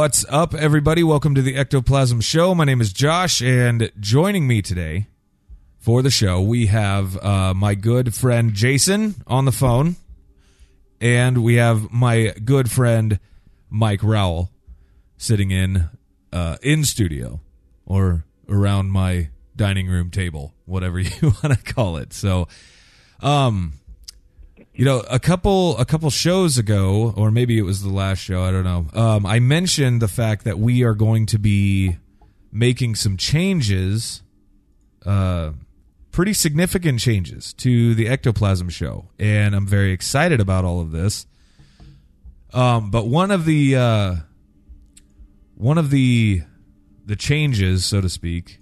What's up, everybody? Welcome to the Ectoplasm Show. My name is Josh, and joining me today for the show, we have uh, my good friend Jason on the phone, and we have my good friend Mike Rowell sitting in uh, in studio or around my dining room table, whatever you want to call it. So, um, you know, a couple a couple shows ago, or maybe it was the last show, I don't know. Um, I mentioned the fact that we are going to be making some changes, uh, pretty significant changes to the ectoplasm show, and I'm very excited about all of this. Um, but one of the uh, one of the the changes, so to speak,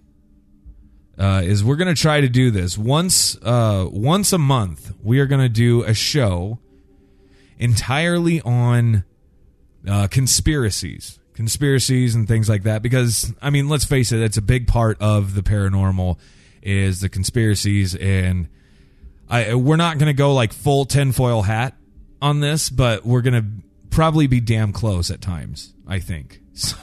uh, is we're going to try to do this once uh, once a month. We are going to do a show entirely on uh, conspiracies, conspiracies, and things like that. Because I mean, let's face it, it's a big part of the paranormal is the conspiracies, and I we're not going to go like full tinfoil hat on this, but we're going to probably be damn close at times. I think so.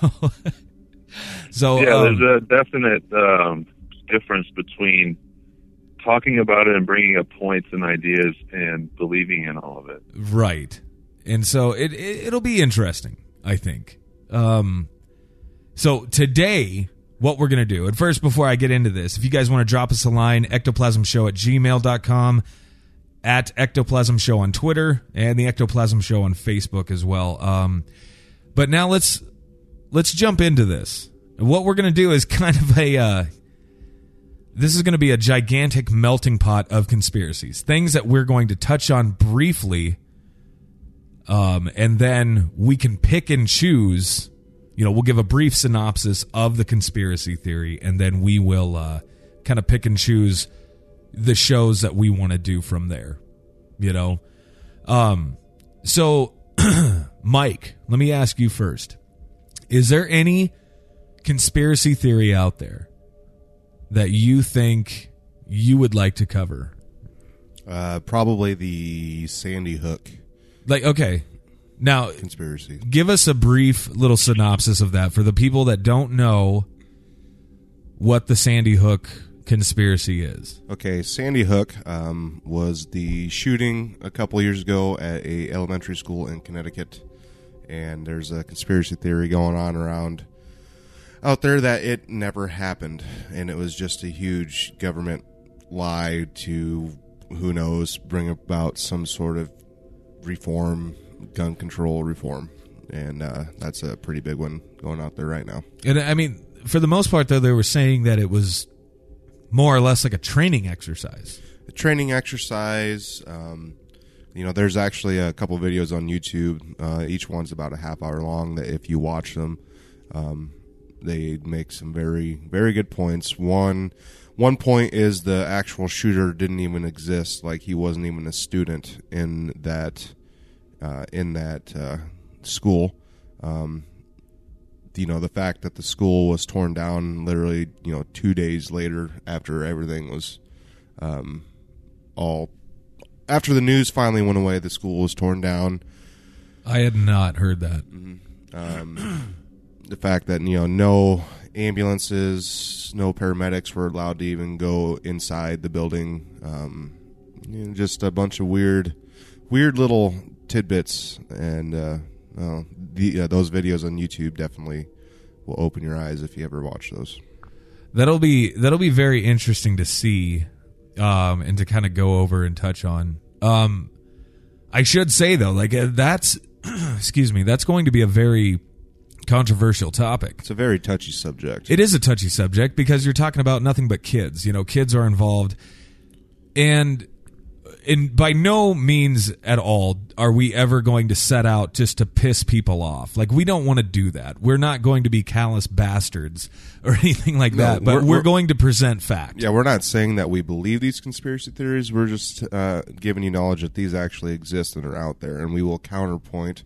so yeah, um, there's a definite um, difference between talking about it and bringing up points and ideas and believing in all of it. Right. And so it, it will be interesting, I think. Um so today what we're going to do. And first before I get into this, if you guys want to drop us a line ectoplasmshow at gmail.com at ectoplasm show on Twitter and the ectoplasm show on Facebook as well. Um but now let's let's jump into this. What we're going to do is kind of a uh this is going to be a gigantic melting pot of conspiracies, things that we're going to touch on briefly, um, and then we can pick and choose. You know, we'll give a brief synopsis of the conspiracy theory, and then we will uh, kind of pick and choose the shows that we want to do from there. You know, um, so Mike, let me ask you first: Is there any conspiracy theory out there? That you think you would like to cover? Uh, probably the Sandy Hook Like, okay. Now, conspiracy. give us a brief little synopsis of that for the people that don't know what the Sandy Hook conspiracy is. Okay, Sandy Hook um, was the shooting a couple years ago at a elementary school in Connecticut, and there's a conspiracy theory going on around out there that it never happened, and it was just a huge government lie to who knows bring about some sort of reform, gun control reform, and uh, that's a pretty big one going out there right now. And I mean, for the most part, though, they were saying that it was more or less like a training exercise. A training exercise. Um, you know, there's actually a couple videos on YouTube. Uh, each one's about a half hour long. That if you watch them, um, they make some very very good points. One one point is the actual shooter didn't even exist; like he wasn't even a student in that uh, in that uh, school. Um, you know, the fact that the school was torn down literally, you know, two days later after everything was um, all after the news finally went away, the school was torn down. I had not heard that. Um, the fact that you know no ambulances, no paramedics were allowed to even go inside the building. Um, you know, just a bunch of weird, weird little tidbits, and uh, well, the, uh, those videos on YouTube definitely will open your eyes if you ever watch those. That'll be that'll be very interesting to see, um, and to kind of go over and touch on. Um, I should say though, like uh, that's excuse me, that's going to be a very controversial topic. It's a very touchy subject. It is a touchy subject because you're talking about nothing but kids. You know, kids are involved, and in by no means at all are we ever going to set out just to piss people off. Like we don't want to do that. We're not going to be callous bastards or anything like No, that. But we're- we're, we're- going to present fact. yeah, we're not saying that we believe these conspiracy theories. We're just uh, giving you knowledge that these actually exist and are out there, and we will counterpoint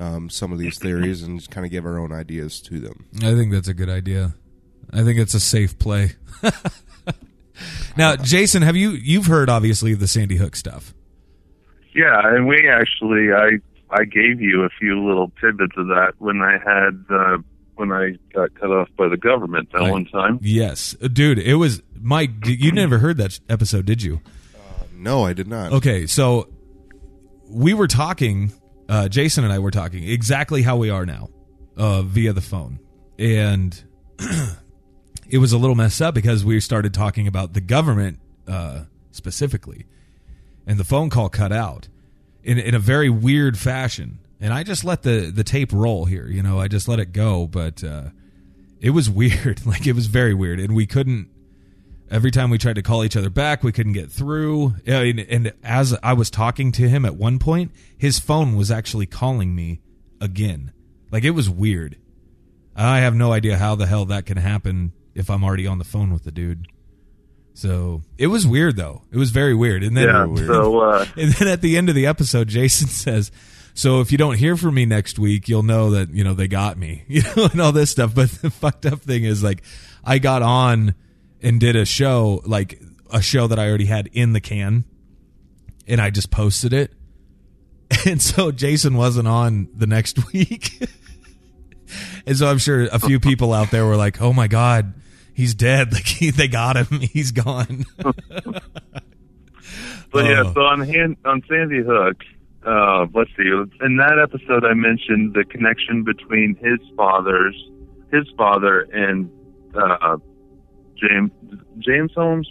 um, some of these theories and just kind of give our own ideas to them. I think that's a good idea. I think it's a safe play. now, Jason, have you you've heard obviously the Sandy Hook stuff? Yeah, and we actually, I I gave you a few little tidbits of that when I had uh, when I got cut off by the government that I- one time. Yes, dude. It was Mike. You never heard that episode, did you? No, I did not. Okay, so we were talking. Uh, Jason and I were talking exactly how we are now, uh, via the phone, and it was a little messed up because we started talking about the government uh, specifically, and the phone call cut out in in a very weird fashion. And I just let the the tape roll here, you know. I just let it go, but uh, it was weird. Like it was very weird, and we couldn't every time we tried to call each other back, we couldn't get through. And, and as I was talking to him at one point, his phone was actually calling me again. Like it was weird. I have no idea how the hell that can happen if I'm already on the phone with the dude. So it was weird though. It was very weird. And then Yeah, so uh, and then at the end of the episode, Jason says, "So if you don't hear from me next week, you'll know that you know they got me, you know, and all this stuff." But the fucked up thing is, like, I got on and did a show, like a show that I already had in the can, and I just posted it, and so Jason wasn't on the next week, and so I'm sure a few people out there were like, "Oh my god." He's dead. Like he, they got him. He's gone. But yeah, Oh. so on Han- on Sandy Hook, uh, let's see. In that episode, I mentioned the connection between his father's, his father and uh, James James Holmes,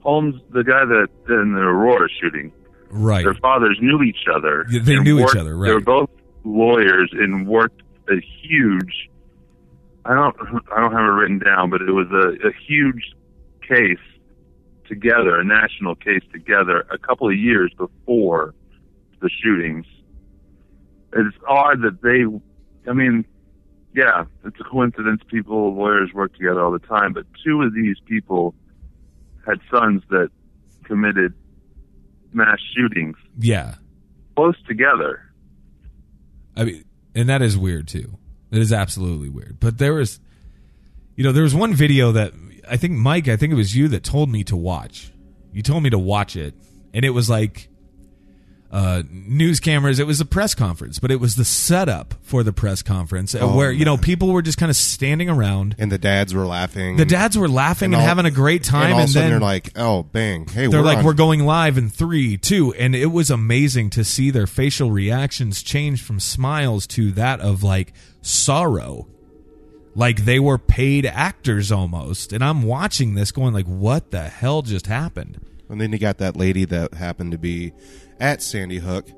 Holmes, the guy that in the Aurora shooting. right. Their fathers knew each other. Yeah, they knew each worked- other, They were both lawyers and worked a huge. I don't. I don't have it written down, but it was a, a huge case together, a national case together, a couple of years before the shootings. It's odd that they. I mean, yeah, it's a coincidence. People, lawyers work together all the time, but two of these people had sons that committed mass shootings Yeah. close together. I mean, and that is weird too. It is absolutely weird. But there was, you know, there was one video that I think Mike, I think it was you that told me to watch. You told me to watch it, and it was like uh, news cameras. It was a press conference, but it was the setup for the press conference uh, Oh, where you know people were just kind of standing around. And the dads were laughing. The dads were laughing and, all- having a great time, And all and, of a sudden then they're like, "Oh, bang! Hey, they're we're like on- we're going live in three two and it was amazing to see their facial reactions change from smiles to that of like sorrow like they were paid actors almost and i'm watching this going like what the hell just happened And then you got that lady that happened to be at Sandy Hook,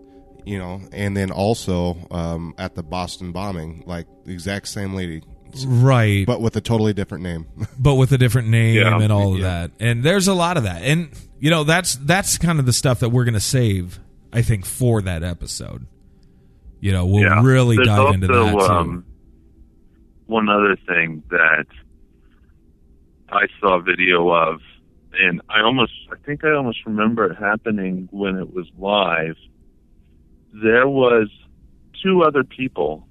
you know, and then also um, at the Boston bombing, like the exact same lady, right but, but with a totally different name. But with a different name Yeah. and all of Yeah. that and there's a lot of that and you know that's that's kind of the stuff that we're gonna save i think for that episode you know we'll yeah. really There's dive also, into that too Um, one other thing that I saw video of, and I almost, I think I almost remember it happening when it was live. There was two other people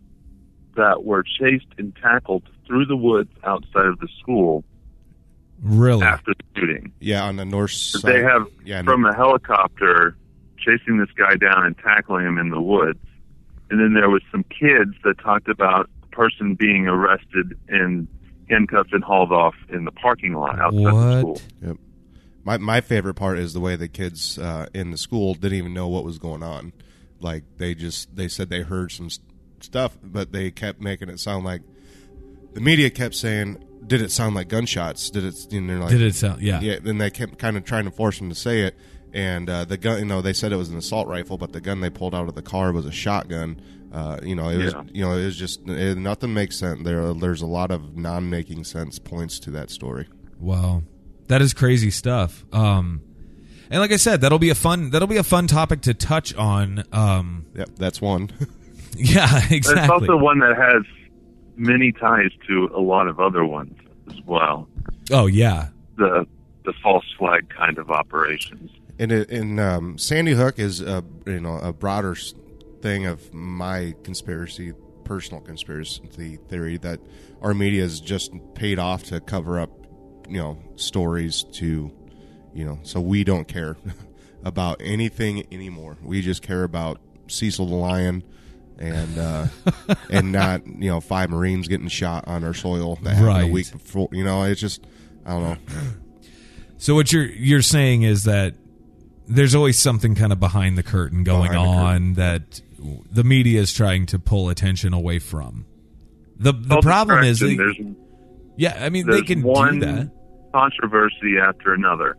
that were chased and tackled through the woods outside of the school really after the shooting. yeah, on the north side. They have yeah, from a helicopter chasing this guy down and tackling him in the woods. And then there was some kids that talked about a person being arrested and handcuffed and hauled off in the parking lot outside the What? school. Yep. My my favorite part is the way the kids uh, in the school didn't even know what was going on. Like they just they said they heard some s- stuff, but they kept making it sound like the media kept saying, "Did it sound like gunshots? Did it?" And they're like, did it sound yeah Yeah. Then they kept kind of trying to force them to say it, and uh, the gun. You know, they said it was an assault rifle, but the gun they pulled out of the car was a shotgun. Uh, you know, it was Yeah. you know it was just it, nothing makes sense. There, there's a lot of non-making sense points to that story. Wow, that is crazy stuff. Um, and like I said, that'll be a fun that'll be a fun topic to touch on. Um, Yep, that's one. yeah, But exactly. It's also one that has many ties to a lot of other ones as well. oh yeah, The the false flag kind of operations. And it, and um, Sandy Hook is a you know a broader thing of my conspiracy, personal conspiracy theory that our media is just paid off to cover up, you know, stories to, you know, so we don't care about anything anymore. We just care about Cecil the lion. And uh, and not you know five Marines getting shot on our soil that happened Right. a week before you know it's just I don't know So what you're you're saying is that there's always something kind of behind the curtain going Behind the on that the media is trying to pull attention away from. The the Well, problem is, distraction, they- there's yeah, I mean there's they can one do that. controversy after another.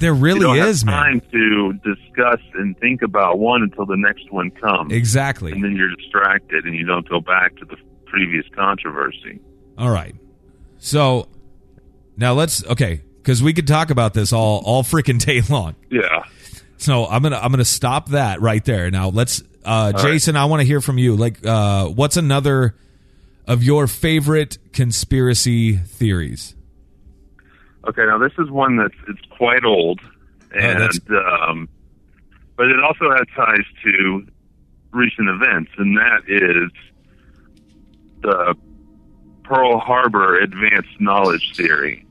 There you really don't is, have man. time to discuss and think about one until the next one comes, Exactly. and then you're distracted and you don't go back to the previous controversy. All right. So now let's okay because we could talk about this all all freaking day long. Yeah. So I'm gonna I'm gonna stop that right there. Now let's uh, Jason. I want to hear from you. Like, uh, what's another of your favorite conspiracy theories? Okay, now this is one that's it's quite old, and that's- um, but it also has ties to recent events, and that is the Pearl Harbor Advanced Knowledge Theory.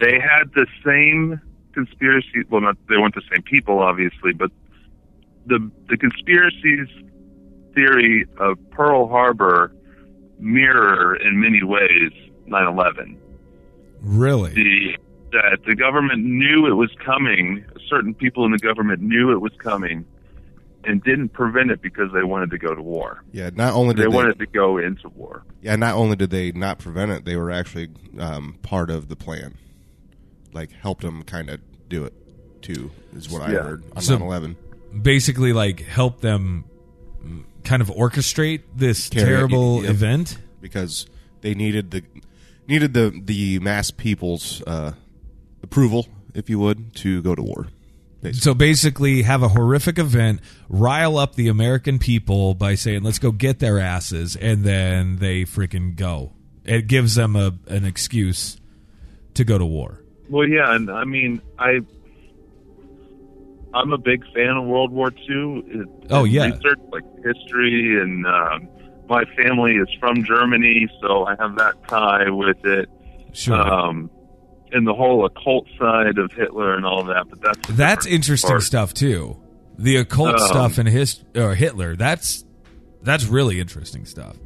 They had the same conspiracy. Well, not they weren't the same people, obviously, but the the conspiracies theory of Pearl Harbor mirror in many ways 9/11 Really? the that the government knew it was coming. Certain people in the government knew it was coming, and didn't prevent it because they wanted to go to war. yeah not only did they, wanted to go into war. Yeah, not only did they not prevent it, they were actually um, part of the plan. Like helped them kind of do it too, is what I heard on So- 9/11. Basically, like help them kind of orchestrate this Carry terrible yep. event. because they needed the needed the the mass people's uh, approval, if you would, to go to war. Basically. So basically, have a horrific event, rile up the American people by saying, "Let's go get their asses," and then they freaking go. It gives them a an excuse to go to war. Well, yeah, and I mean, I I'm a big fan of World War II. It, Oh, yeah. research like history, and um, my family is from Germany, so I have that tie with it. Sure. Um, and the whole occult side of Hitler and all that, but that's That's interesting part. stuff too. The occult Um, stuff in his or Hitler. That's that's really interesting stuff.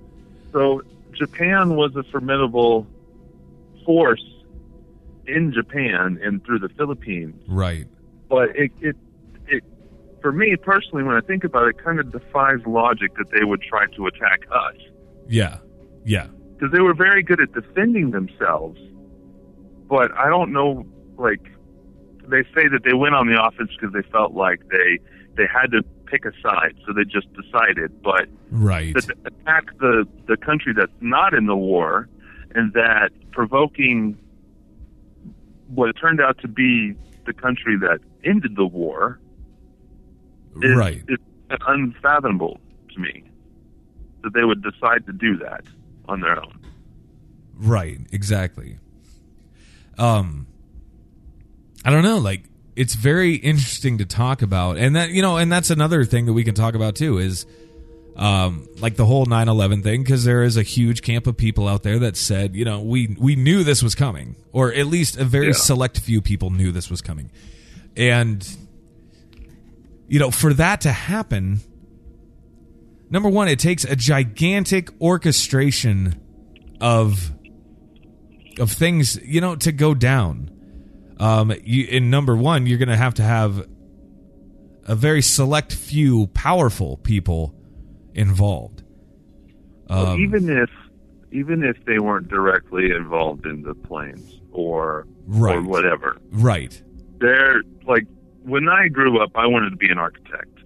So Japan was a formidable force in Japan and through the Philippines, Right. but it it for me personally, when I think about it, kind of defies logic that they would try to attack us Yeah. Yeah. because they were very good at defending themselves. But I don't know, like they say that they went on the offense because they felt like they they had to pick a side, so they just decided. But Right. that attack the the country that's not in the war, and that provoking what turned out to be the country that ended the war is, Right. is unfathomable to me that they would decide to do that on their own. Right, exactly. Um I don't know, like it's very interesting to talk about. And that you know, and that's another thing that we can talk about too is um like the whole 9/11 thing because there is a huge camp of people out there that said, you know, we we knew this was coming or at least a very Yeah. select few people knew this was coming. And you know, for that to happen, number 1 it takes a gigantic orchestration of of things you know to go down. Um you in number one you're gonna have to have a very select few powerful people involved. Well, um, even if even if they weren't directly involved in the planes or or Right. whatever, right. They're like when I grew up, I wanted to be an architect,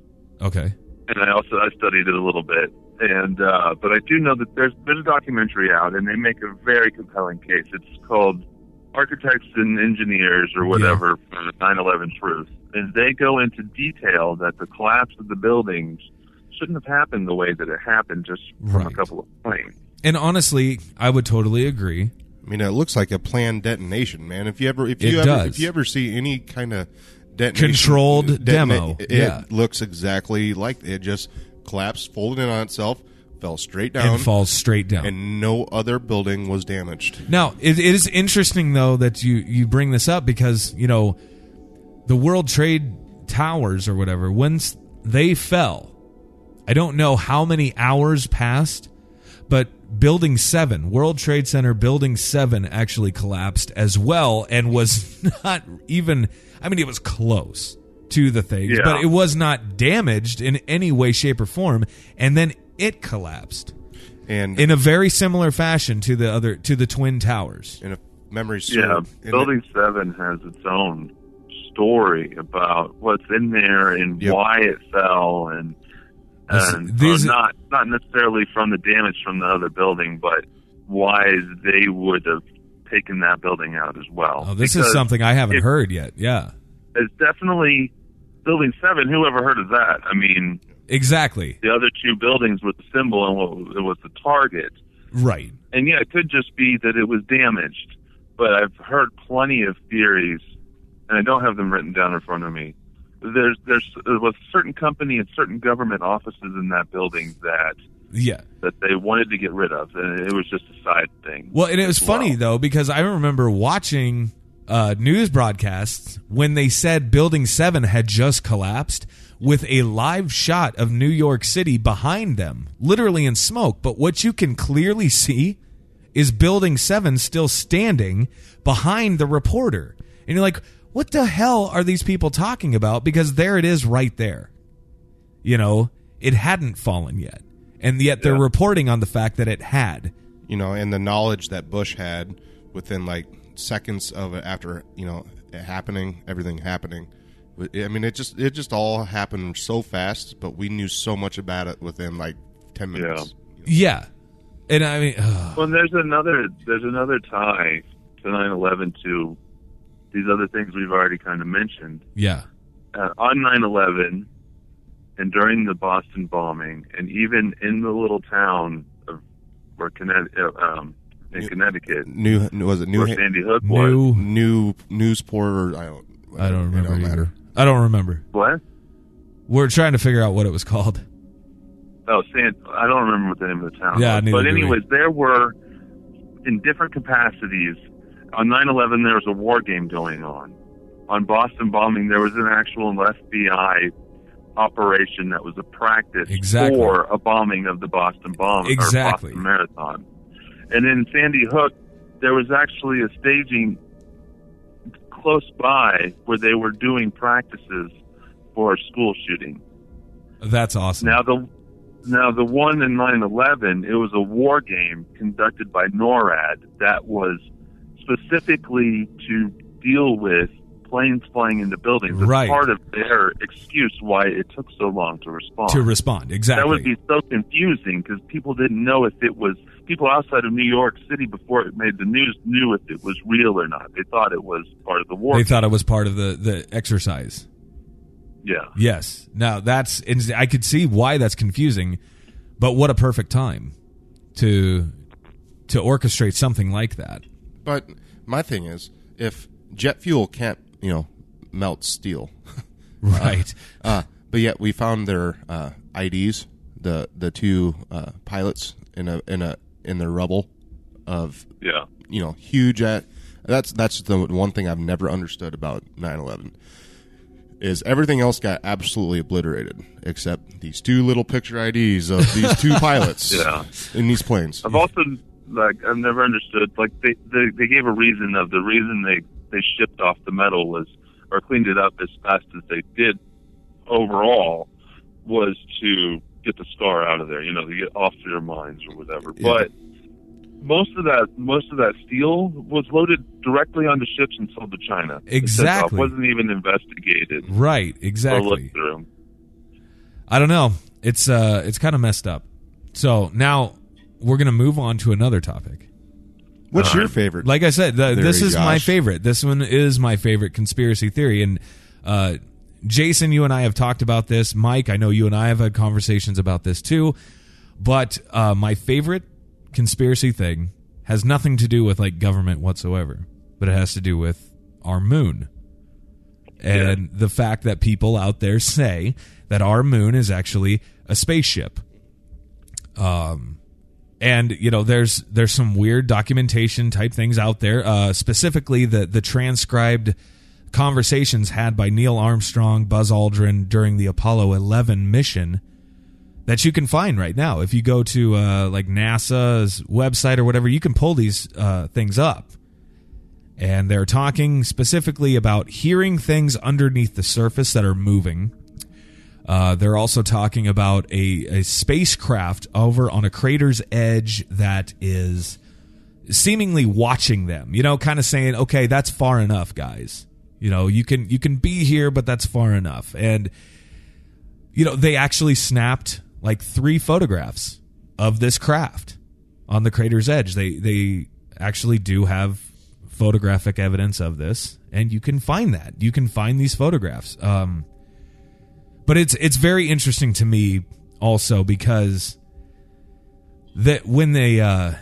Okay. and I also I studied it a little bit. And uh, but I do know that there's there's a documentary out, and they make a very compelling case. It's called Architects and Engineers or whatever for the 9/11 truth, and they go into detail that the collapse of the buildings shouldn't have happened the way that it happened, just from a couple of planes. And honestly, I would totally agree. I mean, it looks like a planned detonation, man. If you ever, if It you ever, does. if you ever see any kind of detonation, Controlled demo, it, yeah. looks exactly like it just collapsed, folded in on itself, fell straight down, and falls straight down. and no other building was damaged. Now, it, it is interesting though that you you bring this up because you know the World Trade Towers or whatever once they fell, I don't know how many hours passed, but Building Seven, World Trade Center Building Seven, actually collapsed as well and was not even. I mean, it was close to the things, Yeah. but it was not damaged in any way, shape, or form. And then it collapsed And in a very similar fashion to the other to the twin towers. in a memory Yeah, serve, in Building Seven has its own story about what's in there and Yep. why it fell, and And these- uh, not not necessarily from the damage from the other building, but why they would have taken that building out as well. Oh, this is something I haven't it- heard yet. Yeah, It's definitely Building Seven. Who ever heard of that? I mean, exactly. the other two buildings with the symbol and what it was the target. Right. and yeah, it could just be that it was damaged. But I've heard plenty of theories, and I don't have them written down in front of me. There's there's there was a certain company and certain government offices in that building that Yeah. that they wanted to get rid of, and it was just a side thing. Well, and it was funny well. though because I remember watching uh, news broadcasts when they said Building Seven had just collapsed with a live shot of New York City behind them, literally in smoke. But what you can clearly see is Building Seven still standing behind the reporter, and you're like, "What the hell are these people talking about?" Because there it is, right there. You know, it hadn't fallen yet, and yet they're Yeah. reporting on the fact that it had. you know, and the knowledge that Bush had within like seconds of it after you know it happening, everything happening. I mean, it just it just all happened so fast, but we knew so much about it within like ten minutes. Yeah, and I mean, ugh, Well, there's another there's another tie to 9/11 to these other things we've already kind of mentioned. yeah, uh, on 9/11 and during the Boston bombing, and even in the little town of where Connecticut, um, in Connecticut, New was it New where Sandy Hook was. new. New Newsport or I don't I don't it remember. don't matter. I don't remember. What? We're trying to figure out what it was called. Oh, San. I don't remember what the name of the town. Yeah, was. but anyways, there were in different capacities. On 9/11, there was a war game going on. On Boston bombing, there was an actual FBI operation that was a practice Exactly. for a bombing of the Boston bomb Exactly. or Boston Marathon. And in Sandy Hook, there was actually a staging close by where they were doing practices for a school shooting. That's awesome. Now the now the one in 9/11, it was a war game conducted by NORAD that was specifically to deal with planes flying into buildings. It's Right. part of their excuse why it took so long to respond. to respond, exactly. That would be so confusing because people didn't know if it was people outside of New York City before it made the news knew if it was real or not. They thought it was part of the war. they thought it was part of the the exercise. yeah. Yes. Now that's I could see why that's confusing, but what a perfect time to to orchestrate something like that. But my thing is, if jet fuel can't, you know, melt steel, Right. uh, but yet we found their uh, IDs, the the two uh, pilots in a in a in the rubble of Yeah. you know huge at that's that's the one thing I've never understood about 9/11 is everything else got absolutely obliterated except these two little picture IDs of these two pilots Yeah. in these planes. I've also like I've never understood like they, they they gave a reason of the reason they they shipped off the metal was or cleaned it up as fast as they did overall was to get the scar out of there, you know, to get off their minds or whatever. Yeah. But most of that most of that steel was loaded directly onto ships and sold to China. Exactly. It wasn't even investigated Right, exactly. looked through. I don't know. It's uh it's kind of messed up. So, now we're going to move on to another topic. What's All your favorite? Like I said, th- Theory, this is my favorite. This one is my favorite conspiracy theory. And uh, Jason, you and I have talked about this. Mike, I know you and I have had conversations about this too. But uh, my favorite conspiracy thing has nothing to do with like government whatsoever, but it has to do with our moon. And the fact that people out there say that our moon is actually a spaceship and you know there's there's some weird documentation type things out there. Uh, specifically the the transcribed conversations had by neil armstrong buzz aldrin during the apollo 11 mission that you can find right now. If you go to uh, like nasa's website or whatever you can pull these uh, things up. And they're talking specifically about hearing things underneath the surface that are moving uh, they're also talking about a, a spacecraft over on a crater's edge that is seemingly watching them. You know, kind of saying, "Okay, that's far enough, guys. You know, you can you can be here, but that's far enough." And you know, they actually snapped like three photographs of this craft on the crater's edge. They they actually do have photographic evidence of this, and you can find that. You can find these photographs. Um, but it's it's very interesting to me also because that when they uh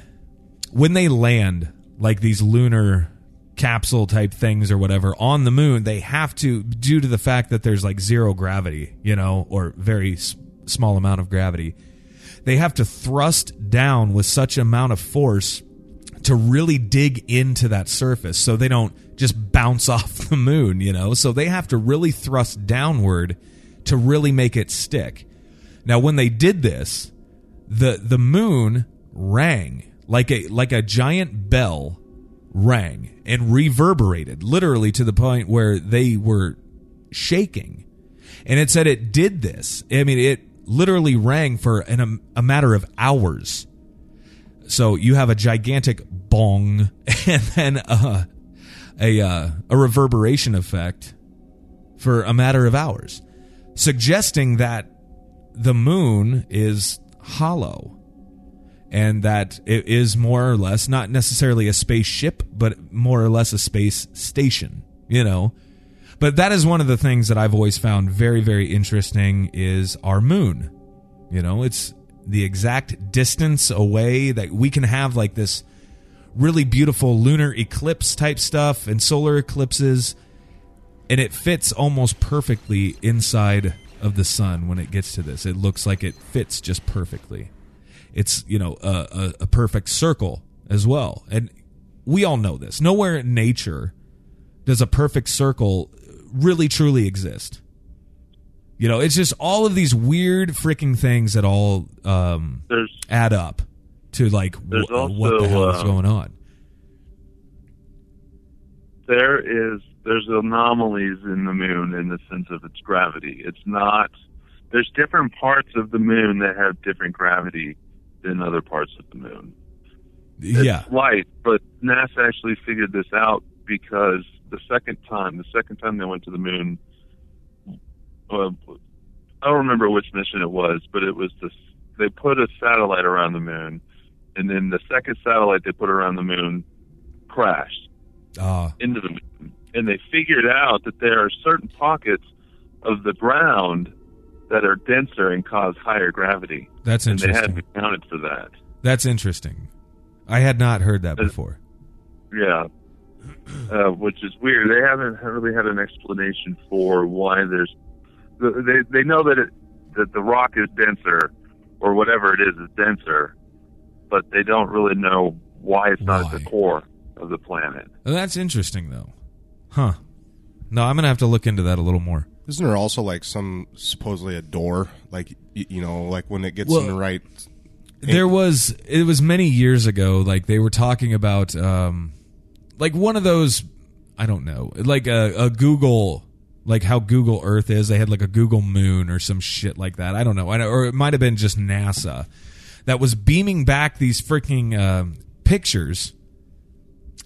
when they land like these lunar capsule type things or whatever on the moon they have to due to the fact that there's like zero gravity you know or very s- small amount of gravity they have to thrust down with such amount of force to really dig into that surface so they don't just bounce off the moon, you know? So they have to really thrust downward to really make it stick. Now when they did this, the the moon rang like a like a giant bell rang and reverberated literally to the point where they were shaking. And it said it did this. I mean it literally rang for an, a matter of hours. So you have a gigantic bong and then a uh, a reverberation effect for a matter of hours, suggesting that the moon is hollow and that it is more or less not necessarily a spaceship, but more or less a space station. You know, but that is one of the things that I've always found very very interesting is our moon. You know, it's the exact distance away that we can have like this really beautiful lunar eclipse type stuff and solar eclipses and it fits almost perfectly inside of the sun when it gets to this. It looks like it fits just perfectly. It's you know a, a, a perfect circle as well. And we all know this. Nowhere in nature does a perfect circle really truly exist. You know it's just all of these weird freaking things that all um, There's add up to like wh- what the hell is uh, going on. there is there's anomalies in the moon in the sense of its gravity. It's not there's different parts of the moon that have different gravity than other parts of the moon. It's yeah light, but NASA actually figured this out because the second time, the second time they went to the moon, uh, I don't remember which mission it was, but it was this. They put a satellite around the moon, and then the second satellite they put around the moon crashed uh, into the moon, and they figured out that there are certain pockets of the ground that are denser and cause higher gravity, that's and they interesting hadn't accounted for that. that's interesting i had not heard that before Yeah, uh, which is weird. They haven't really had an explanation for why there's. They they know that it that the rock is denser, or whatever it is is denser, but they don't really know why it's not at the core of the planet. That's interesting though huh. No i'm gonna have to look into that a little more. Isn't there also like some supposedly a door, like y- you know, like when it gets Well- in the right? there was it was many years ago like they were talking about um like one of those i don't know like a, a google like how google earth is. They had like a google moon or some shit like that. I don't know. I know or it might have been just nasa that was beaming back these freaking um pictures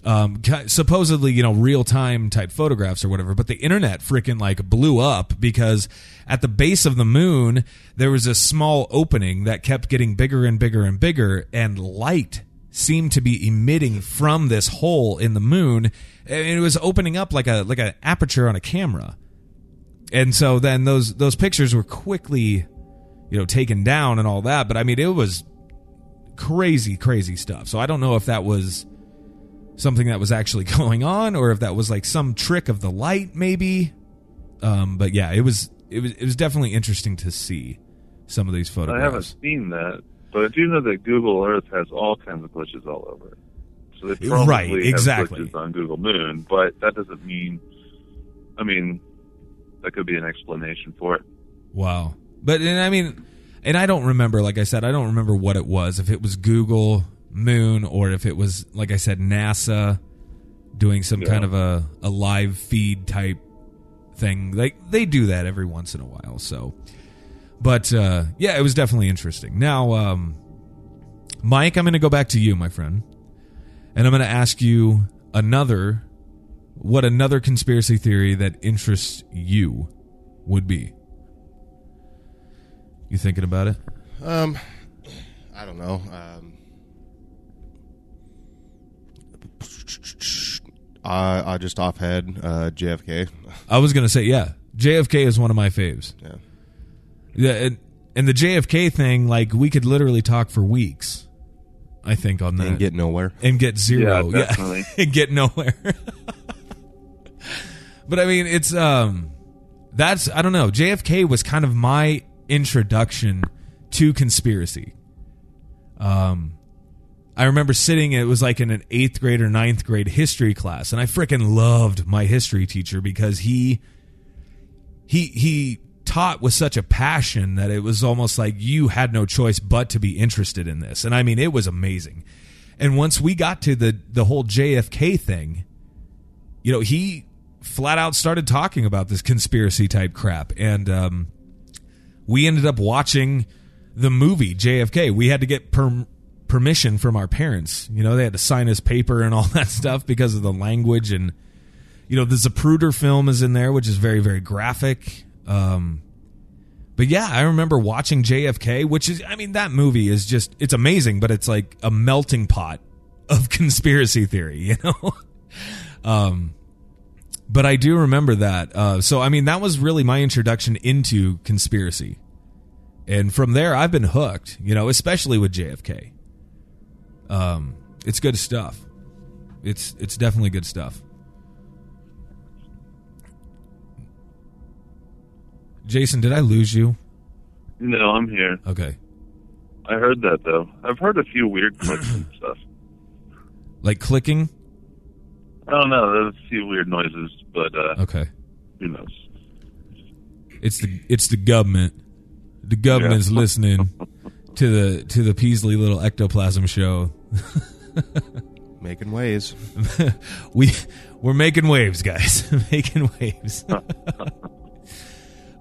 um, supposedly you know real time type photographs or whatever but the internet freaking like blew up because at the base of the moon there was a small opening that kept getting bigger and bigger and bigger and light seemed to be emitting from this hole in the moon and it was opening up like a like an aperture on a camera. And so then those those pictures were quickly you know taken down and all that but i mean it was crazy crazy stuff. So i don't know if that was something that was actually going on or if that was like some trick of the light maybe um but yeah it was it was it was definitely interesting to see some of these photos. I haven't seen that, but I do know that Google Earth has all kinds of glitches all over. So they probably Right, exactly. glitches on Google Moon, but that doesn't mean. I mean, that could be an explanation for it. Wow. But and I mean, and I don't remember. Like I said, I don't remember what it was. If it was Google Moon or if it was, like I said, NASA doing some Yeah. kind of a a live feed type thing. Like they do that every once in a while. So, but uh, yeah, it was definitely interesting. Now, um, Mike, I'm going to go back to you, my friend, and I'm going to ask you another. What another conspiracy theory that interests you would be? You thinking about it? Um, I don't know. Um, uh, uh, just off head, uh, JFK. I was gonna say, yeah, JFK is one of my faves. Yeah. Yeah, and, and the JFK thing, like we could literally talk for weeks. I think on that And get nowhere. and get zero, Yeah, definitely. and get nowhere. but I mean, it's um, that's I don't know. JFK was kind of my introduction to conspiracy. Um, I remember sitting. It was like in an eighth grade or ninth grade history class, and I freaking loved my history teacher because he he he taught with such a passion that it was almost like you had no choice but to be interested in this. And I mean, it was amazing. And once we got to the the whole JFK thing, you know, he flat out started talking about this conspiracy type crap, and um, we ended up watching the movie JFK. We had to get per- permission from our parents. You know, they had to sign us paper and all that stuff because of the language and you know the Zapruder film is in there, which is very very graphic. Um, but yeah, I remember watching JFK, which is I mean that movie is just it's amazing, but it's like a melting pot of conspiracy theory, you know. um, but I do remember that. Uh, so I mean that was really my introduction into conspiracy, and from there I've been hooked. You know, especially with JFK. Um, it's good stuff. It's it's definitely good stuff. Jason, did I lose you? No, I'm here. Okay. I heard that though. I've heard a few weird clicks and stuff. Like clicking? I don't know. There's a few weird noises, but uh, Okay. who knows? It's the it's the government. The government's Yeah. listening to the to the Peasley little ectoplasm show. Making waves. we we're making waves, guys. making waves.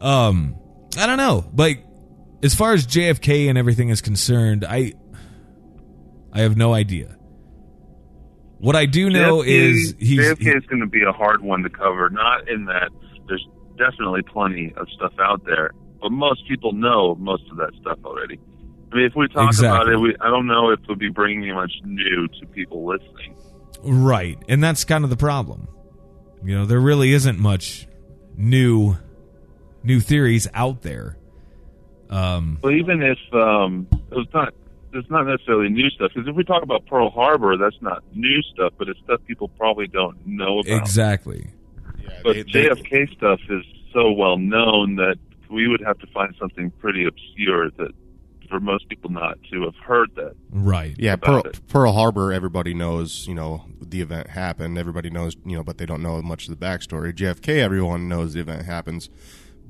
um I don't know. But as far as JFK and everything is concerned, I I have no idea. What I do know JFK is he's JFK is going to be a hard one to cover. Not in that there's definitely plenty of stuff out there, but most people know most of that stuff already. I mean, if we talk about it, we, I don't know if we'll be bringing much new to people listening. Right. And that's kind of the problem. You know, there really isn't much new new theories out there. Um But even if um, it was not, it's not necessarily new stuff. Because if we talk about Pearl Harbor, that's not new stuff, but it's stuff people probably don't know about. exactly. Yeah, But they- they- JFK stuff is so well known that we would have to find something pretty obscure that for most people not to have heard that. Right. Yeah, Pearl. Pearl Harbor. Everybody knows, you know, the event happened. Everybody knows, you know, but they don't know much of the backstory. JFK, everyone knows the event happens,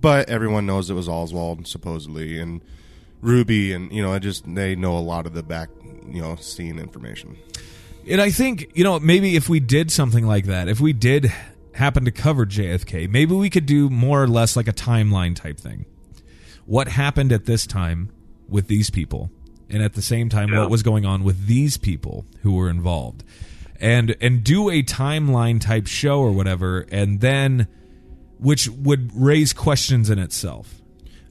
but everyone knows it was Oswald supposedly and Ruby, and you know, it just they know a lot of the back, you know, scene information. And I think, you know, maybe if we did something like that, if we did happen to cover JFK, maybe we could do more or less like a timeline type thing. What happened at this time with these people and at the same time Yeah. what was going on with these people who were involved and and do a timeline type show or whatever and then which would raise questions in itself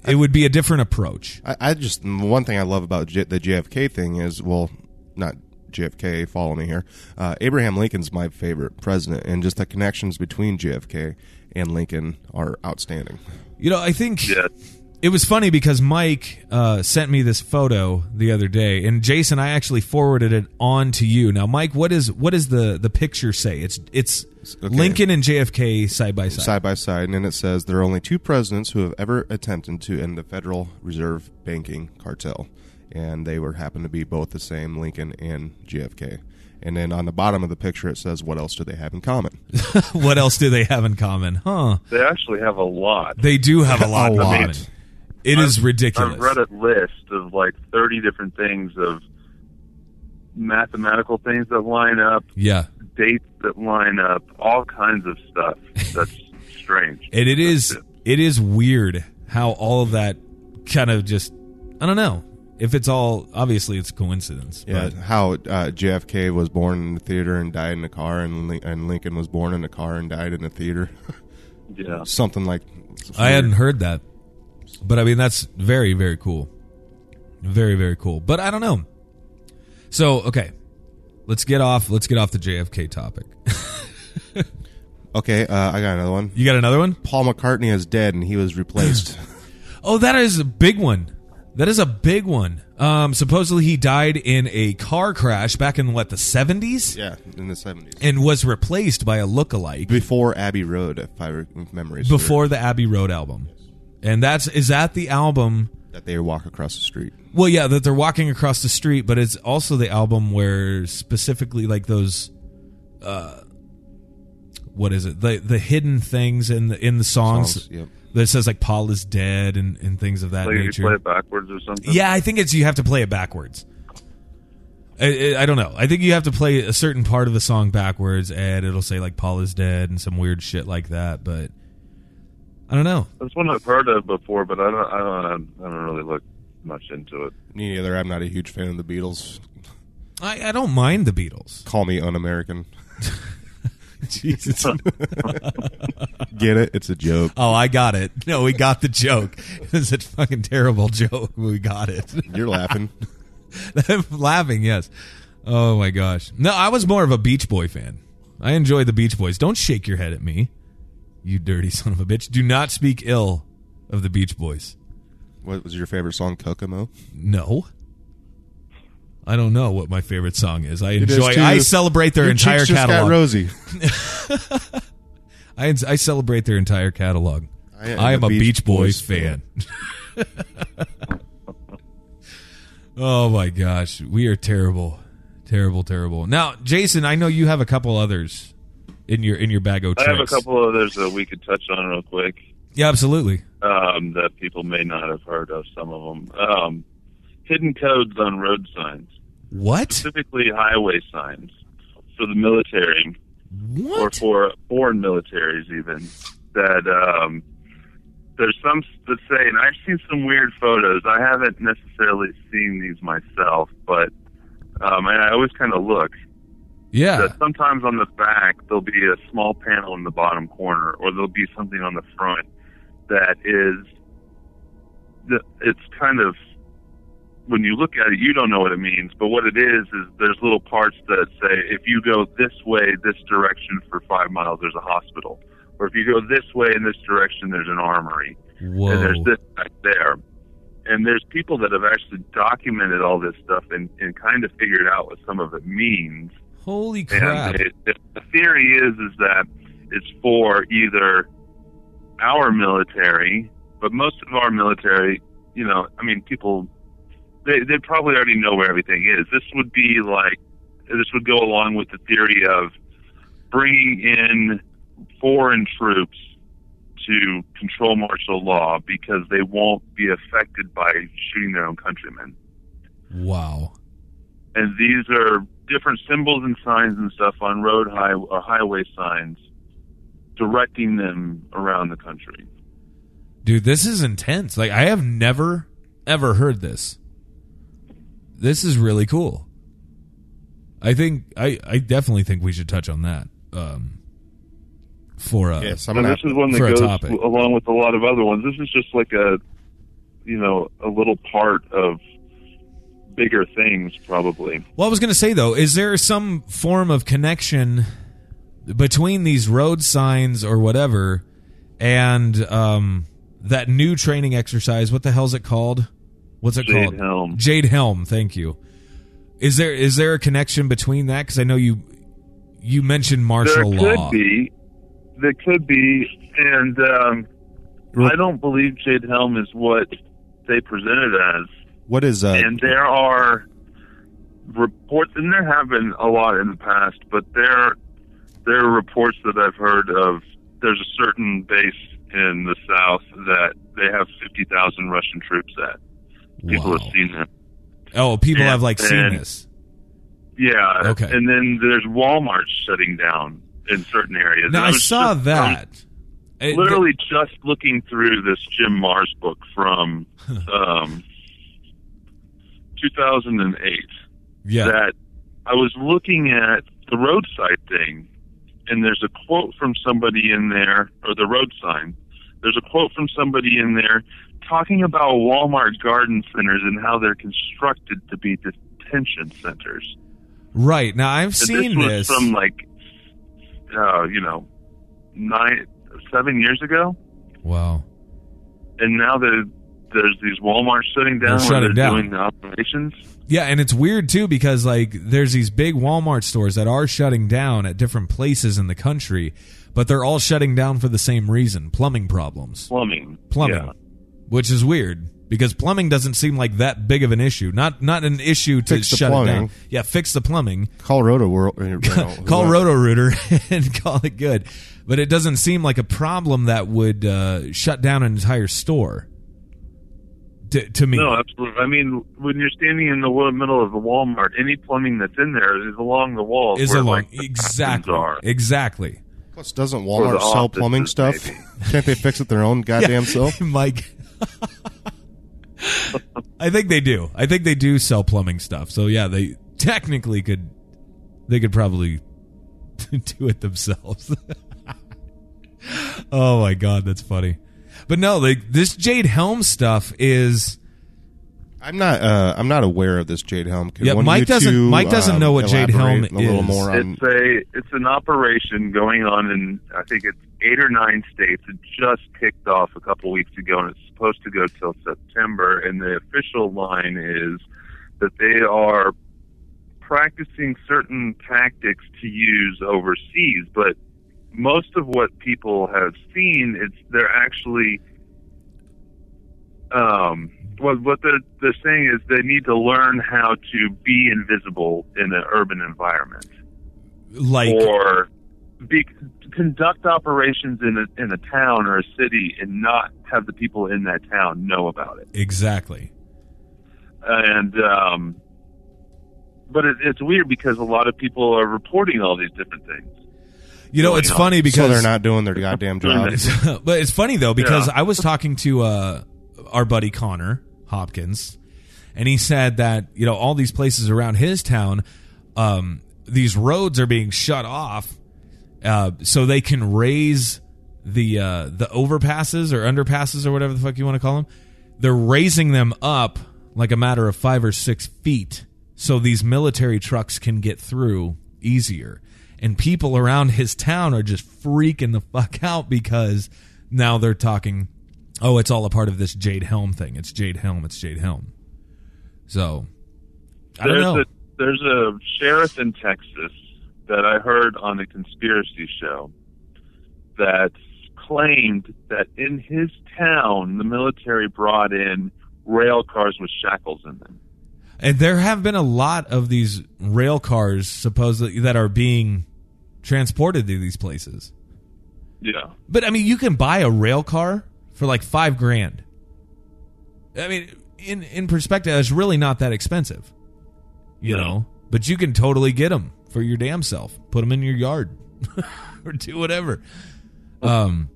it would be a different approach I, I just one thing I love about J, the JFK thing is well, not JFK. Follow me here. Uh, Abraham Lincoln's my favorite president, and just the connections between JFK and Lincoln are outstanding. you know i think Yeah. It was funny because Mike uh, sent me this photo the other day, and Jason, I actually forwarded it on to you. Now, Mike, what is what does the the picture say? It's it's Okay. Lincoln and JFK side by side. Side by side, and it says there are only two presidents who have ever attempted to end the Federal Reserve banking cartel, and they were happen to be both the same, Lincoln and JFK. And then on the bottom of the picture, it says, "What else do they have in common?" what else do they have in common? Huh? They actually have a lot. They do have a lot A in lot. common. It is ridiculous. I've read a list of like 30 different things of mathematical things that line up, Yeah, dates that line up, all kinds of stuff that's strange. and it is That's it is weird how all of that kind of just I don't know if it's all obviously it's coincidence. Yeah, but- how uh, JFK was born in the theater and died in a car, and, and Lincoln was born in a car and died in a theater. Yeah. Something like I hadn't heard that, but I mean that's very very cool, very very cool. But I don't know. So okay, let's get off. Let's get off the JFK topic. Okay, uh, I got another one. You got another one? Paul McCartney is dead, and he was replaced. Oh, that is a big one. That is a big one. Um, supposedly he died in a car crash back in what the seventies, yeah, in the seventies, and was replaced by a lookalike before Abbey Road, if I remember. before the Abbey Road album. And that's is that the album? that they walk across the street. Well, yeah, that they're walking across the street, but it's also the album where specifically like those, uh, what is it? The the hidden things in the in the songs, Songs, yep. that says like Paul is dead and and things of that Like nature. you play it backwards or something. Yeah, I think it's you have to play it backwards. I, I, I don't know. I think you have to play a certain part of the song backwards, and it'll say like Paul is dead and some weird shit like that. But I don't know. That's one I've heard of before, but I don't. I don't. I haven't really look much into it. Me neither. I'm not a huge fan of the Beatles. I, I don't mind the Beatles. Call me un-American. Jesus. Get it? It's a joke. oh, I got it. No, we got the joke. It's a fucking terrible joke. We got it. You're laughing. I'm laughing. Yes. Oh my gosh. No, I was more of a Beach Boy fan. I enjoy the Beach Boys. Don't shake your head at me, you dirty son of a bitch. Do not speak ill of the Beach Boys. What was your favorite song, Kokomo? No. I don't know what my favorite song is. I It is enjoy. too. I celebrate their Your entire cheeks just got catalog. rosy. I, I celebrate their entire catalog. I am a Beach Boys fan. oh my gosh, we are terrible, terrible, terrible. Now, Jason, I know you have a couple others in your in your bag of tricks? I have a couple others that we could touch on real quick Yeah, absolutely. um, that people may not have heard of. Some of them. Um, hidden codes on road signs, What? specifically highway signs for the military or for foreign militaries even that um, there's some that say, and I've seen some weird photos. I haven't necessarily seen these myself, but um, and I always kind of look. Yeah. That sometimes on the back there'll be a small panel in the bottom corner, or there'll be something on the front that is. It's kind of when you look at it, you don't know what it means, but what it is is there's little parts that say if you go this way, this direction for five miles, there's a hospital, or if you go this way in this direction, there's an armory, Whoa. and there's this back there. And there's people that have actually documented all this stuff and, and kind of figured out what some of it means. Holy crap! It, it, the theory is is that it's for either our military, but most of our military, you know, I mean, people they they probably already know where everything is. This would be like this would go along with the theory of bringing in foreign troops to control martial law because they won't be affected by shooting their own countrymen Wow. and these are different symbols and signs and stuff on road high or highway signs directing them around the country. Dude, this is intense. Like I have never ever heard this. this is really cool. I think I I definitely think we should touch on that. Um, for uh, Yes, I'm gonna. this is one that goes along with a lot of other ones. This is just like a, you know, a little part of bigger things, probably. Well, I was going to say though, is there some form of connection between these road signs or whatever and um, that new training exercise? What the hell's it called? What's it called? Jade called? Helm. Jade Helm. Thank you. Is there is there a connection between that? Because I know you you mentioned martial there law. could be, there could be, and um, I don't believe Jade Helm is what they presented as. What is uh? and there are reports, and there have been a lot in the past, but there there are reports that I've heard of. There's a certain base in the south that they have fifty thousand Russian troops at. People Wow. have seen them. Oh, people And- have like seen and- this. Yeah. Okay. And then there's Walmart shutting down in certain areas. Now And I saw just- I was that. It- literally just looking through this Jim Marrs book from um, 2008 yeah. that I was looking at the roadside thing, and there's a quote from somebody in there, or the road sign. There's a quote from somebody in there talking about Walmart garden centers and how they're constructed to be detention centers. right. Now I've And seen this was this. from like, uh, you know, nine, seven years ago, wow. and now that there's these Walmart shutting down, They're where shutting they're down. doing the operations. Yeah, and it's weird too because like there's these big Walmart stores that are shutting down at different places in the country, but they're all shutting down for the same reason, plumbing problems. Plumbing, Plumbing. Yeah. Which is weird because plumbing doesn't seem like that big of an issue. Not not an issue to Fix the shut it down. Yeah, fix the plumbing. Call Roto World. Call. Roto Rooter and call it good. But it doesn't seem like a problem that would uh, shut down an entire store. To, to me, No, absolutely. I mean, when you're standing in the middle of the Walmart, any plumbing that's in there is along the walls. is where, along like, the exactly, Are. exactly. Plus, doesn't Walmart sell plumbing offices, stuff? maybe. Can't they fix it their own goddamn self? Mike. I think they do. I think they do sell plumbing stuff. So yeah, they technically could. They could probably do it themselves. oh my god, that's funny. But no, like this Jade Helm stuff is. I'm not. Uh, I'm not aware of this Jade Helm. Can Yeah, one Mike doesn't- two, Mike doesn't um, know what Jade Helm elaborate a little is. more on. It's a it's an operation going on in I think it's eight or nine states. It just kicked off a couple weeks ago, and it's supposed to go till September. And the official line is that they are practicing certain tactics to use overseas, but most of what people have seen, it's they're actually um, what what they're, they're saying is they need to learn how to be invisible in an urban environment Like or be, conduct operations in a, in a town or a city and not have the people in that town know about it. exactly. And um, but it, it's weird because a lot of people are reporting all these different things. You know, it's funny because so they're not doing their goddamn jobs. but it's funny though because Yeah. I was talking to uh, our buddy Connor Hopkins, and he said that you know all these places around his town, um, these roads are being shut off, uh, so they can raise the uh, the overpasses or underpasses or whatever the fuck you want to call them. They're raising them up like a matter of five or six feet, so these military trucks can get through easier. And people around his town are just freaking the fuck out because now they're talking, oh, it's all a part of this Jade Helm thing. It's Jade Helm. It's Jade Helm. So, I don't know. A, there's a sheriff in Texas that I heard on a conspiracy show that claimed that in his town the military brought in rail cars with shackles in them. And there have been a lot of these rail cars supposedly that are being transported to these places. Yeah. But I mean, you can buy a rail car for like five grand. I mean, in in perspective, it's really not that expensive, you No. know. But you can totally get them for your damn self. Put them in your yard or do whatever. Um,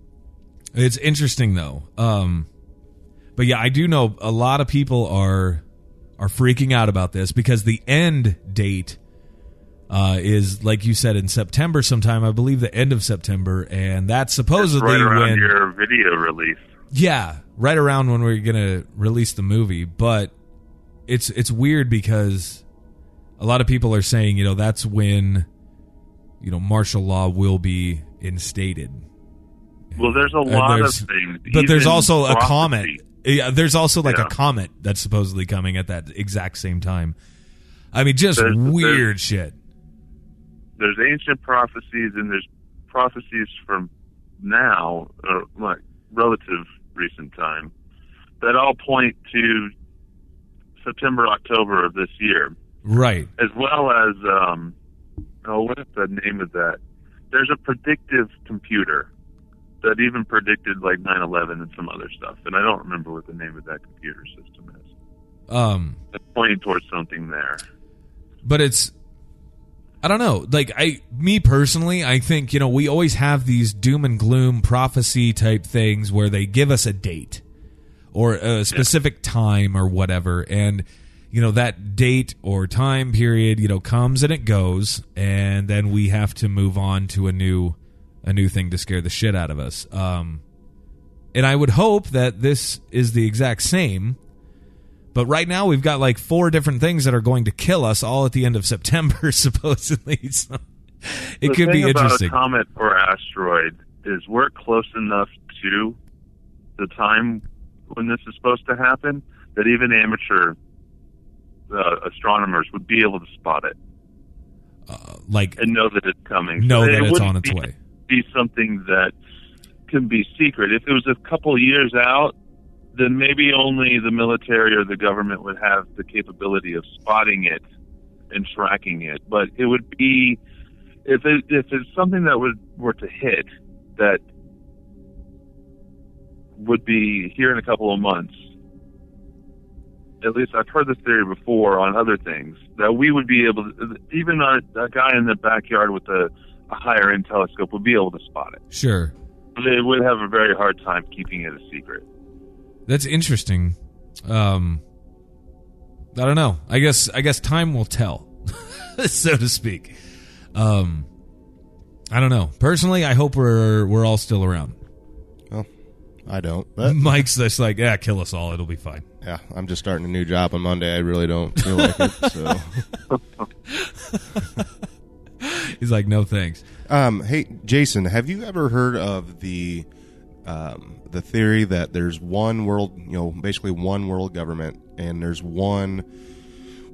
it's interesting though. Um, but yeah, I do know a lot of people are are freaking out about this because the end date uh, is, like you said, in September sometime. I believe the end of September, and that's supposedly right around when your video release. yeah, right around when we're gonna release the movie. But it's it's weird because a lot of people are saying, you know, that's when you know martial law will be instated. Well, there's a lot of things. But there's also a prophecy. Yeah, there's also like Yeah. a comet that's supposedly coming at that exact same time. I mean, just There's- there's- weird shit. There's ancient prophecies and there's prophecies from now, or like relative recent time, that all point to September, October of this year. Right. as well as um, oh, what is the name of that? There's a predictive computer that even predicted like 9/11 and some other stuff, and I don't remember what the name of that computer system is. Um, It's pointing towards something there. but it's I don't know. Like I me personally, I think, you know, we always have these doom and gloom prophecy type things where they give us a date or a specific time or whatever and you know that date or time period, you know, comes and it goes and then we have to move on to a new a new thing to scare the shit out of us. Um and I would hope that this is the exact same but right now we've got like four different things that are going to kill us all at the end of September, supposedly. So it the could be interesting. a comet or asteroid is we're close enough to the time when this is supposed to happen that even amateur uh, astronomers would be able to spot it like and know that it's coming. know So that it it's on its way. Be something that can be secret. If it was a couple years out, then maybe only the military or the government would have the capability of spotting it and tracking it. But it would be if it if it's something that would were to hit that would be here in a couple of months. At least I've heard this theory before on other things that we would be able to, even a, a guy in the backyard with a, a higher end telescope would be able to spot it. Sure. They would have a very hard time keeping it a secret. That's interesting. Um I don't know. I guess I guess time will tell, so to speak. Um I don't know. Personally, I hope we're we're all still around. Well, I don't. But Mike's just like, yeah, kill us all. It'll be fine. yeah, I'm just starting a new job on Monday. I really don't feel like it. So, He's like, no thanks. um, hey, Jason, have you ever heard of the um, the theory that there's one world, you know, basically one world government, and there's one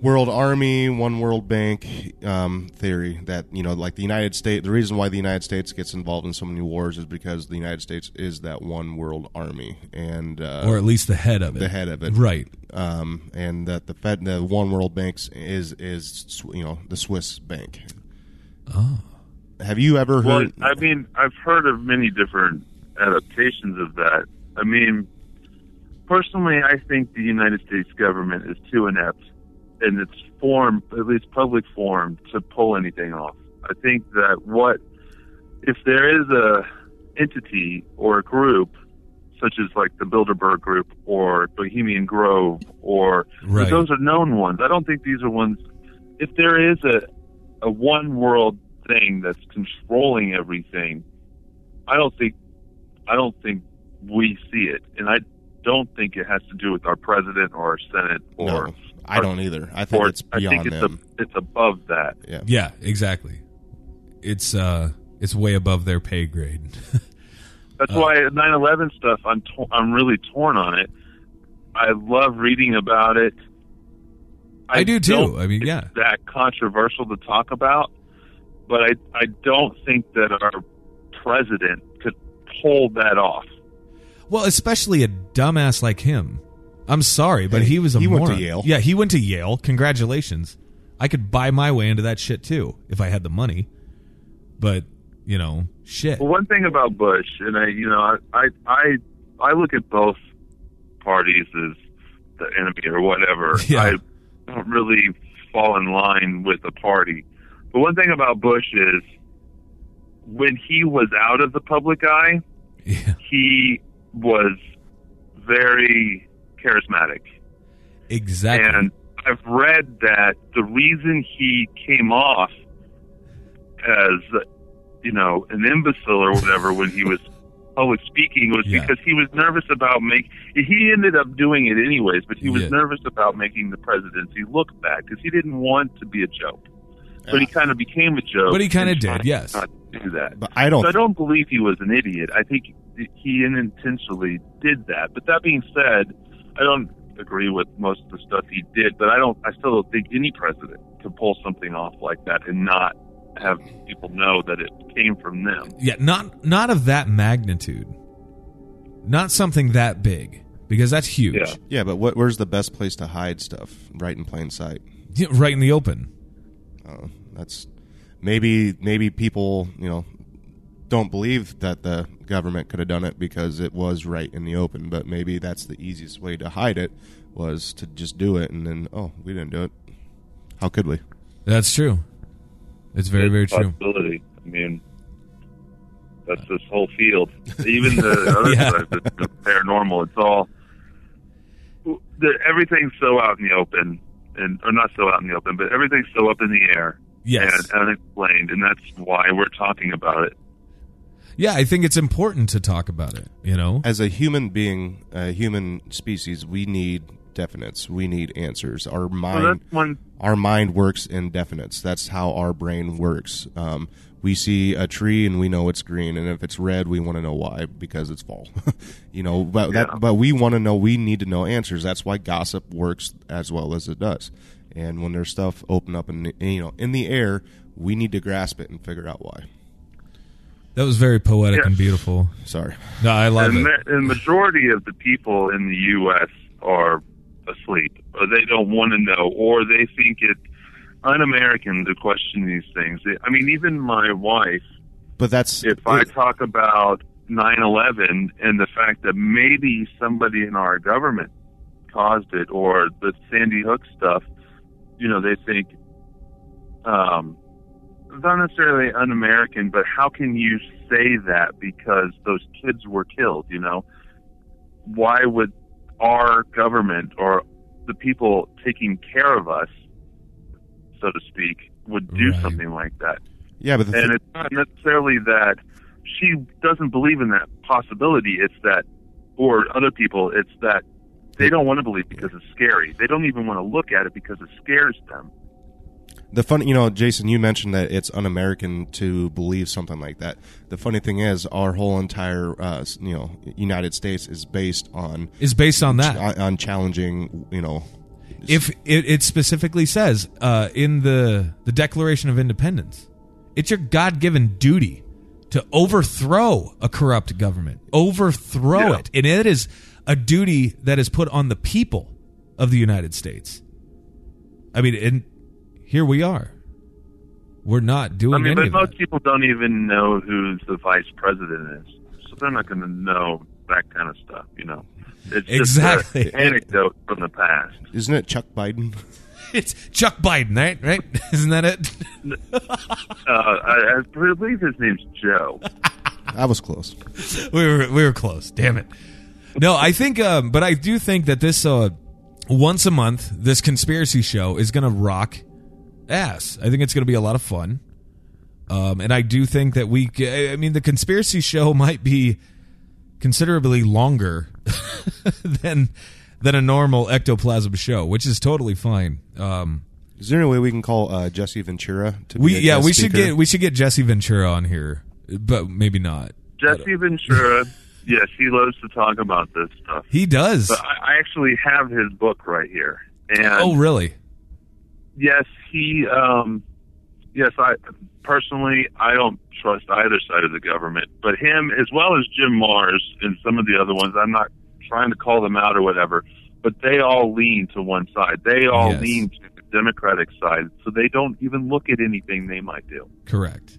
world army, one world bank um, theory that you know, like the United States. The reason why the United States gets involved in so many wars is because the United States is that one world army, and uh, Or at least the head of it. the head of it, Right. um, and that the Fed, the One World Banks is is you know the Swiss bank. Oh. Have you ever heard? Well? I mean, I've heard of many different adaptations of that. I mean, personally, I think the United States government is too inept in its form, at least public form, to pull anything off. I think that what if there is a entity or a group such as like the Bilderberg Group or Bohemian Grove or Right. those are known ones. I don't think these are ones. If there is a a one world thing that's controlling everything, I don't think I don't think we see it, and I don't think it has to do with our president or our senate or. no, I don't either. I think or it's I beyond think it's them. A, it's above that. yeah. Yeah, exactly. It's uh it's way above their pay grade. That's Uh. why 9/11 stuff. I'm to- I'm really torn on it. I love reading about it. I do too. I mean, yeah. it's that controversial to talk about, but I I don't think that our president could pull that off. Well, especially a dumbass like him. I'm sorry, but he was a he went to. Yale. Yeah, he went to Yale. Congratulations. I could buy my way into that shit too if I had the money. But, you know, shit. Well, one thing about Bush, and I, you know, I, I, I, I look at both parties as the enemy or whatever. Yeah. Don't really fall in line with the party. But one thing about Bush is when he was out of the public eye, Yeah, he was very charismatic. exactly. And I've read that the reason he came off as you know an imbecile or whatever when he was public speaking was Yeah. because he was nervous about make. He ended up doing it anyways, but he was Yeah. nervous about making the presidency look bad because he didn't want to be a joke. But he kind of became a joke. But he kinda did, yes. Not do that. But I don't. So I don't believe he was an idiot. I think he unintentionally did that. But that being said, I don't agree with most of the stuff he did. But I don't. I still don't think any president could pull something off like that and not have people know that it came from them. Yeah, not not of that magnitude. Not something that big because that's huge. Yeah. yeah, but what? Where's the best place to hide stuff? Right in plain sight. Yeah, Right in the open. Uh, that's maybe maybe people you know don't believe that the government could have done it because it was right in the open. But maybe that's the easiest way to hide it was to just do it and then oh we didn't do it. How could we? That's true. It's very very true. Possibility. I mean, that's this whole field. Even the other Yeah. side, the, the paranormal. It's all the, everything's so out in the open, and or not so out in the open, but everything's so up in the air Yes. and unexplained, and that's why we're talking about it. Yeah, I think it's important to talk about it. You know. As a human being, a human species, we need definites. We need answers. Our mind. that's one. our mind works in definites. That's how our brain works. Um, we see a tree and we know it's green, and if it's red, we want to know why because it's fall. you know, but Yeah. that but we want to know. We need to know answers. That's why gossip works as well as it does. And when there's stuff open up in the, you know in the air, we need to grasp it and figure out why. That was very poetic Yeah. and beautiful. Sorry. No, I love and, it. the, and majority of the people in the U.S. are asleep, or they don't want to know, or they think it's un-American to question these things. I mean, even my wife, But that's if I talk about 9/11 and the fact that maybe somebody in our government caused it, or the Sandy Hook stuff, you know, they think um, not necessarily un-American, but how can you say that because those kids were killed? You know, why would our government or the people taking care of us, so to speak, would do Right. something like that? yeah, but and it's not necessarily that she doesn't believe in that possibility. It's that, or other people, it's that they don't want to believe because it's scary. They don't even want to look at it because it scares them. The funny, you know, Jason, you mentioned that it's un-American to believe something like that. The funny thing is, our whole entire, uh, you know, United States is based on Is based on that. on, on challenging, you know, if it, it specifically says uh, in the the Declaration of Independence, it's your God given duty to overthrow a corrupt government, overthrow Yeah. it, and it is a duty that is put on the people of the United States. I mean, and here we are. We're not doing I mean, any but of most that. people don't even know who the vice president is, so they're not going to know that kind of stuff. You know, it's just Exactly. an anecdote from the past. isn't it Chuck Biden? It's Chuck Biden, right? Right? Isn't that it? Uh, I, I believe his name's Joe. I was close. we were we were close. Damn it. No, I think, um, but I do think that this uh, once a month, this conspiracy show is going to rock ass. I think it's going to be a lot of fun. Um, and I do think that we, I mean, the conspiracy show might be considerably longer than than a normal ectoplasm show, which is totally fine. Um, Is there any way we can call uh, Jesse Ventura to be we a yeah, guest we should get we should get Jesse Ventura on here, but maybe not. Jesse Ventura. Yes, he loves to talk about this stuff. He does. But I, I actually have his book right here. And Oh, really? yes, he. Um, yes, I personally I don't trust either side of the government, but him as well as Jim Marrs and some of the other ones. I'm not trying to call them out or whatever, but they all lean to one side. They all Yes. lean to the Democratic side, so they don't even look at anything they might do. Correct.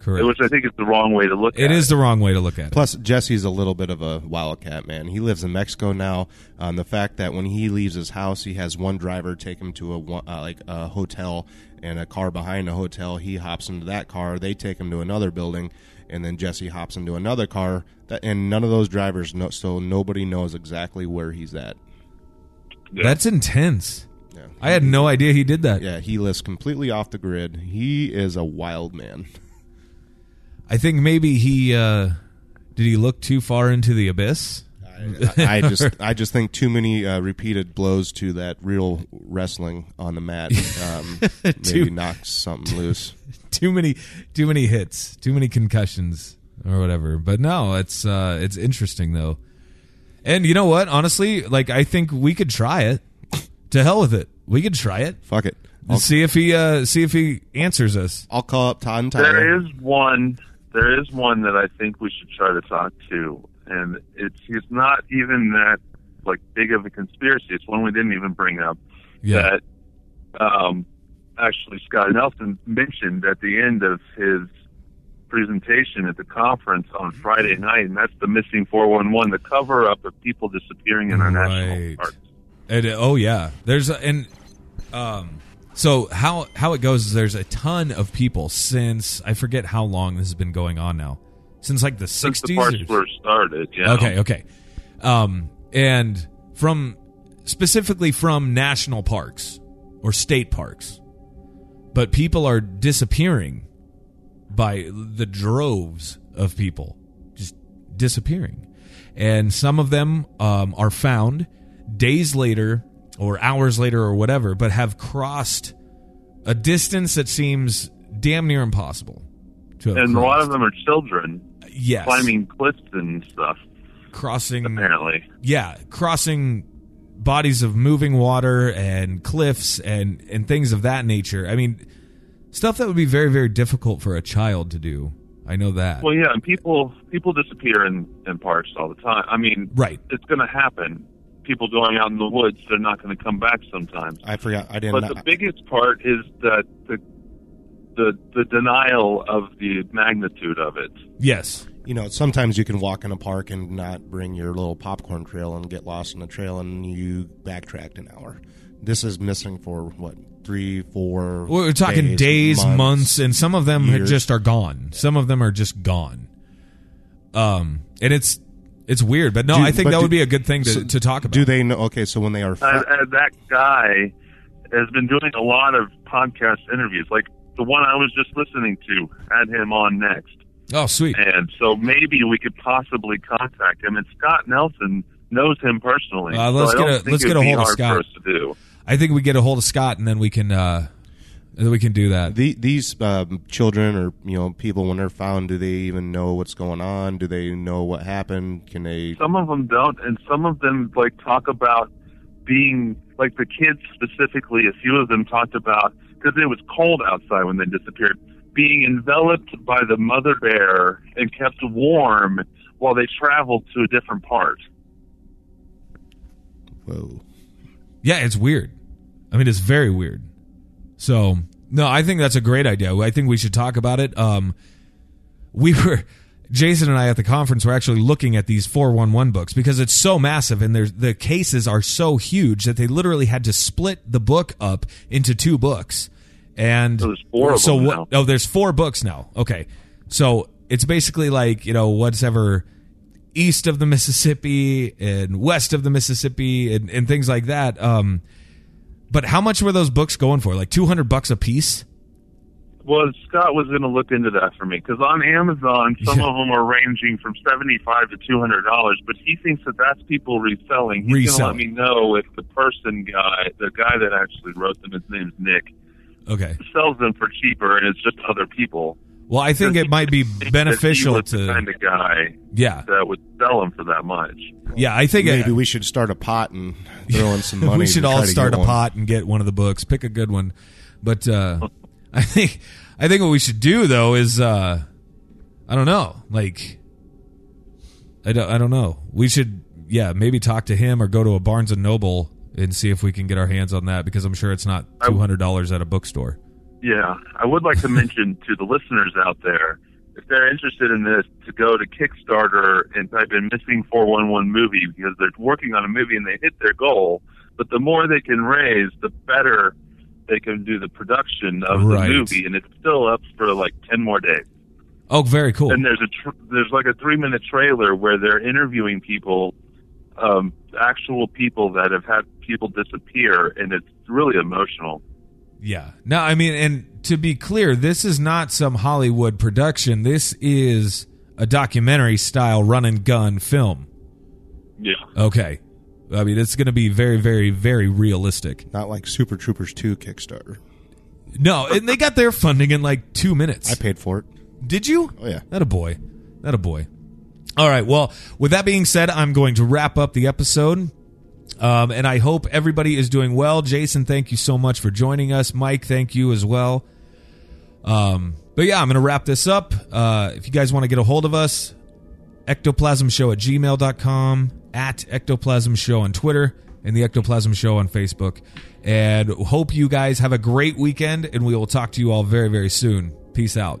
Correct. Which I think is the wrong way to look at it. It is the wrong way to look at it. Plus, Jesse's a little bit of a wildcat man. He lives in Mexico now. Um, the fact that when he leaves his house, he has one driver take him to a one- uh, like a hotel and a car behind the hotel. He hops into that car. They take him to another building, and then Jesse hops into another car. That, and none of those drivers know, so nobody knows exactly where he's at. Yeah. That's intense. Yeah. I had no idea he did that. Yeah, he lives completely off the grid. He is a wild man. I think maybe he uh, did he look too far into the abyss. I, I just I just think too many uh, repeated blows to that real wrestling on the mat um, Too- maybe knocks something loose. too many too many hits, too many concussions or whatever. But no, it's uh it's interesting though. And you know what? Honestly, like I think we could try it. To hell with it. We could try it. Fuck it. I'll, see if he uh see if he answers us. I'll call up Todd and Tyler. There is one. There is one that I think we should try to talk to, and it's it's not even that like big of a conspiracy. It's one we didn't even bring up. Yeah. That um, actually Scott Nelson mentioned at the end of his presentation at the conference on Friday night, and that's the missing 411, the cover up of people disappearing in our national Right. parks. And, oh yeah, there's a, and um, so how how it goes is there's a ton of people since I forget how long this has been going on now, since like the Since the sixties. parks were started, yeah. Okay, okay, um, and from specifically from national parks or state parks, but people are disappearing by the droves of people just disappearing. And some of them um, are found days later or hours later or whatever, but have crossed a distance that seems damn near impossible to have And a lot of them are children yes, climbing cliffs and stuff, crossing apparently. yeah, crossing bodies of moving water and cliffs and and things of that nature. I mean, stuff that would be very very difficult for a child to do. I know that. Well, yeah, and people people disappear in in parks all the time. I mean, right. it's going to happen. People going out in the woods, they're not going to come back sometimes. I forgot. I didn't. But the biggest part is that the the the denial of the magnitude of it. Yes. you know, sometimes you can walk in a park and not bring your little popcorn trail and get lost in the trail, and you backtracked an hour. This is missing for what three, four. We're talking days, months, and some of them years. just are gone. Some of them are just gone. Um, and it's it's weird, but no, Do- I think that do- would be a good thing to, so to talk about. Do they know? Okay, so when they are, And, fr- and that guy has been doing a lot of podcast interviews, like the one I was just listening to had him on next. Oh, sweet. And so maybe we could possibly contact him. And Scott Nelson knows him personally. Uh, let's so get a- let's get a hold of Scott. To do. I think we get a hold of Scott, and then we can uh, then we can do that. the, these um, children or you know people when they're found, do they even know what's going on? Do they know what happened? Can they? Some of them don't, and some of them like talk about being like the kids specifically. A few of them talked about because it was cold outside when they disappeared, being enveloped by the mother bear and kept warm while they traveled to a different part. Whoa. Yeah, it's weird. I mean, it's very weird. So, no, I think that's a great idea. I think we should talk about it. Um, we were Jason and I at the conference were actually looking at these 411 books because it's so massive and there's the cases are so huge that they literally had to split the book up into two books. And So there's four of so them what? Oh, there's four books now. Okay, so it's basically like you know what's ever east of the Mississippi and west of the Mississippi and, and things like that. Um, but how much were those books going for? Like two hundred bucks a piece? Well, Scott was going to look into that for me because on Amazon, some Yeah. of them are ranging from seventy-five to two hundred dollars. But he thinks that that's people reselling. He's going to let me know if the person guy, the guy that actually wrote them, his name's Nick, Okay. sells them for cheaper, and it's just other people. Well, I think it might be Think that he beneficial was the to kind of guy yeah that would sell him for that much. yeah. I think Maybe it, we should start a pot and throw in some money. we should all start a one. pot and get one of the books. Pick a good one. But uh, I think I think what we should do though is uh, I don't know, like I don't I don't know. We should yeah maybe talk to him or go to a Barnes and Noble and see if we can get our hands on that because I'm sure it's not two hundred dollars at a bookstore. Yeah, I would like to mention to the listeners out there, if they're interested in this, to go to Kickstarter and type in "missing 411 movie" because they're working on a movie and they hit their goal. But the more they can raise, the better they can do the production of Right. the movie, and it's still up for like ten more days. Oh, very cool. And there's a tr- there's like a three minute trailer where they're interviewing people, um, actual people that have had people disappear, and it's really emotional. Yeah. No, I mean, and to be clear, this is not some Hollywood production. This is a documentary style run and gun film. Yeah. Okay. I mean, it's going to be very, very, very realistic. Not like Super Troopers 2 Kickstarter. No, and they got their funding in like two minutes. I paid for it. Did you? Oh, yeah. That a boy. That a boy. All right. Well, with that being said, I'm going to wrap up the episode. Um, and I hope everybody is doing well. Jason, thank you so much for joining us. Mike, thank you as well. Um, but yeah, I'm going to wrap this up. Uh, if you guys want to get a hold of us, ectoplasmshow at gmail.com, at ectoplasm show on Twitter, and the ectoplasm show on Facebook. And hope you guys have a great weekend, and we will talk to you all very, very soon. Peace out.